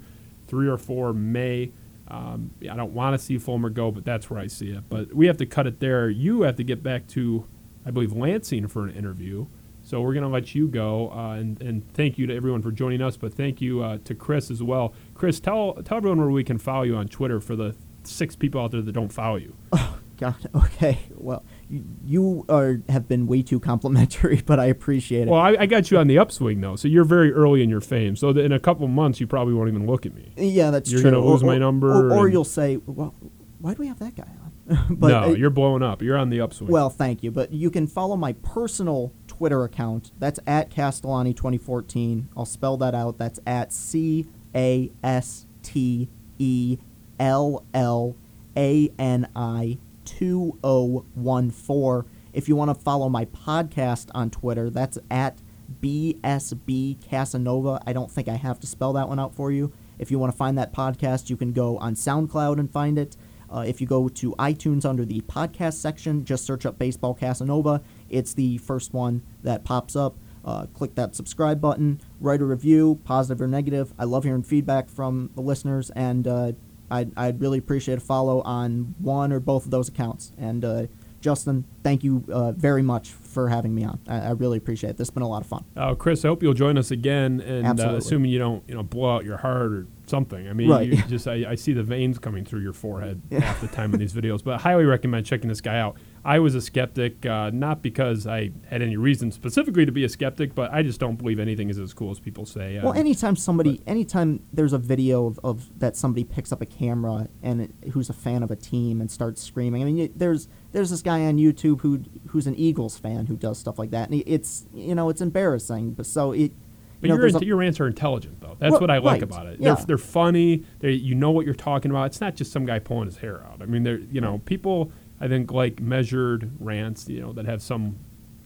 B: three or four may. Um, I don't want to see Fulmer go, but that's where I see it. But we have to cut it there. You have to get back to, I believe, Lansing for an interview. So we're going to let you go, uh, and, and thank you to everyone for joining us. But thank you uh, to Chris as well. Chris, tell tell everyone where we can follow you on Twitter for the six people out there that don't follow you. [LAUGHS]
C: Oh God. Okay. Well, you, are have been way too complimentary, [LAUGHS] but I appreciate it.
B: Well, I, I got you on the upswing though, so you're very early in your fame. So in a couple months, you probably won't even look at me.
C: yeah, that's
B: you're
C: true.
B: gonna lose
C: or,
B: my number
C: or, or
B: and-
C: you'll say, "Well, why do we have that guy on?" [LAUGHS] but
B: no,
C: uh,
B: you're blowing up. You're on the upswing.
C: Well, thank you. But you can follow my personal Twitter account. That's at Castellani 2014. I'll spell that out. That's at C A S T E L L A N I 2014. If you want to follow my podcast on Twitter, that's at BSB Casanova. I don't think I have to spell that one out for you. If you want to find that podcast, you can go on SoundCloud and find it. Uh, if you go to iTunes under the podcast section, just search up Baseball Casanova. It's the first one that pops up. Uh, click that subscribe button, write a review, positive or negative. I love hearing feedback from the listeners, and uh, I'd, I'd really appreciate a follow on one or both of those accounts. And uh, Justin, thank you uh, very much for having me on. I, I really appreciate it. This has been a lot of fun.
B: Uh, Chris, I hope you'll join us again, and uh, assuming you don't, you know, blow out your heart or something. I mean,
C: Right.
B: you just I, I see the veins coming through your forehead [LAUGHS] half the time in these videos. But I highly recommend checking this guy out. I was a skeptic, uh, not because I had any reason specifically to be a skeptic, but I just don't believe anything is as cool as people say.
C: Well,
B: Um,
C: anytime somebody, anytime there's a video of, of that somebody picks up a camera and it, who's a fan of a team and starts screaming. I mean, you, there's there's this guy on YouTube who who's an Eagles fan who does stuff like that, and he- it's you know it's embarrassing. But so it,
B: But
C: you know,
B: your, int-
C: a-
B: your rants are intelligent, though. That's
C: Ri-
B: what I like
C: right,
B: about it.
C: yeah.
B: They're, they're funny. They, you know what you're talking about. It's not just some guy pulling his hair out. I mean, they're you know people. I think like measured rants, you know, that have some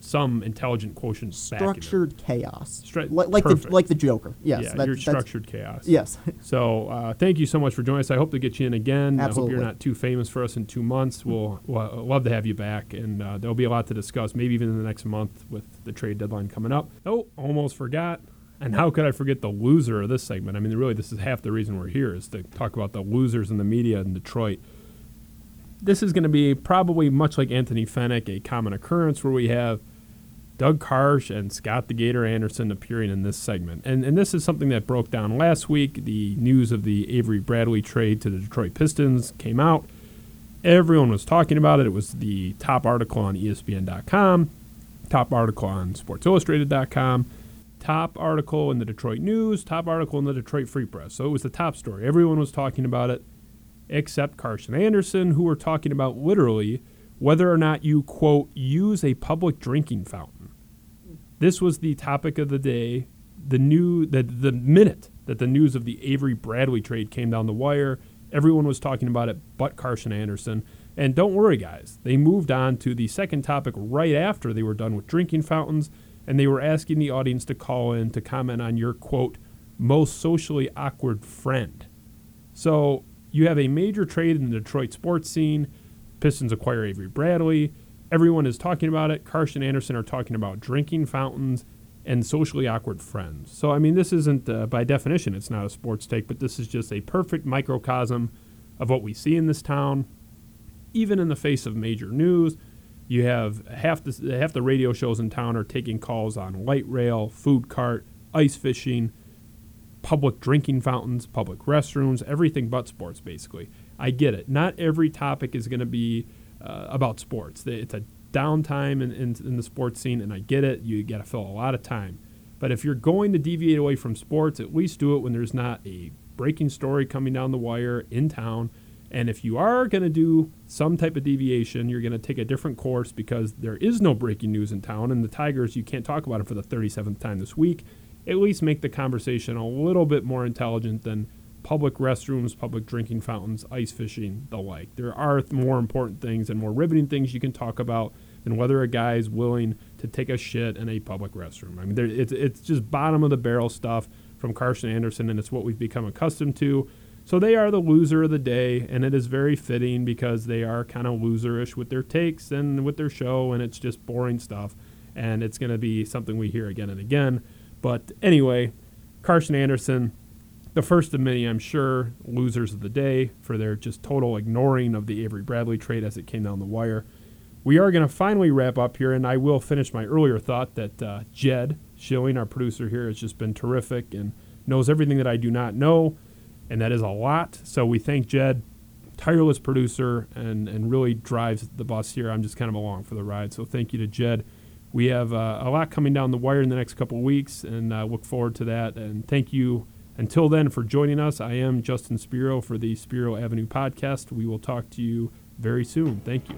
B: some intelligent quotient
C: structured chaos,
B: Stru-
C: Li- like the like the Joker. Yes,
B: yeah,
C: that-
B: you're
C: that's-
B: structured chaos.
C: Yes, [LAUGHS]
B: So uh, thank you so much for joining us. I hope to get you in again. Absolutely. I hope you're not too famous for us in two months. We'll, we'll love to have you back, and uh, there'll be a lot to discuss. Maybe even in the next month with the trade deadline coming up. Oh, almost forgot. And how could I forget the loser of this segment? I mean, really, this is half the reason we're here is to talk about the losers in the media in Detroit. This is going to be probably much like Anthony Fenech, a common occurrence where we have Doug Karsch and Scott the Gator Anderson appearing in this segment. And, and this is something that broke down last week. The news of the Avery Bradley trade to the Detroit Pistons came out. Everyone was talking about it. It was the top article on ESPN.com, top article on SportsIllustrated.com, top article in the Detroit News, top article in the Detroit Free Press. So it was the top story. Everyone was talking about it except Karsch and Anderson, who were talking about literally whether or not you, quote, use a public drinking fountain. This was the topic of the day. The new the, the minute that the news of the Avery Bradley trade came down the wire, everyone was talking about it but Karsch and Anderson. And don't worry, guys, they moved on to the second topic right after they were done with drinking fountains, and they were asking the audience to call in to comment on your quote, most socially awkward friend. So you have a major trade in the Detroit sports scene. Pistons acquire Avery Bradley. Everyone is talking about it. Karsch and Anderson are talking about drinking fountains and socially awkward friends. So, I mean, this isn't, uh, by definition, it's not a sports take, but this is just a perfect microcosm of what we see in this town. Even in the face of major news, you have half the, half the radio shows in town are taking calls on light rail, food cart, ice fishing, public drinking fountains, public restrooms, everything but sports, basically. I get it. Not every topic is going to be uh, about sports. It's a downtime in, in, in the sports scene, and I get it. You got to fill a lot of time. But if you're going to deviate away from sports, at least do it when there's not a breaking story coming down the wire in town. And if you are going to do some type of deviation, you're going to take a different course because there is no breaking news in town. And the Tigers, you can't talk about it for the 37th time this week. At least make the conversation a little bit more intelligent than public restrooms, public drinking fountains, ice fishing, the like. There are more important things and more riveting things you can talk about than whether a guy is willing to take a shit in a public restroom. I mean, there, it's, it's just bottom of the barrel stuff from Karsch and Anderson, and it's what we've become accustomed to. So they are the loser of the day, and it is very fitting because they are kind of loserish with their takes and with their show, and it's just boring stuff. And it's going to be something we hear again and again. But anyway, Karsch and Anderson the first of many, I'm sure, losers of the day for their just total ignoring of the Avery Bradley trade as it came down the wire. We are going to finally wrap up here, and I will finish my earlier thought that uh, Jed Schilling, our producer here, has just been terrific and knows everything that I do not know, and that is a lot. So we thank Jed, tireless producer, and, and really drives the bus here. I'm just kind of along for the ride. So thank you to Jed. We have uh, a lot coming down the wire in the next couple of weeks, and uh, look forward to that. And thank you until then, for joining us, I am Justin Spiro for the Spiro Avenue podcast. We will talk to you very soon. Thank you.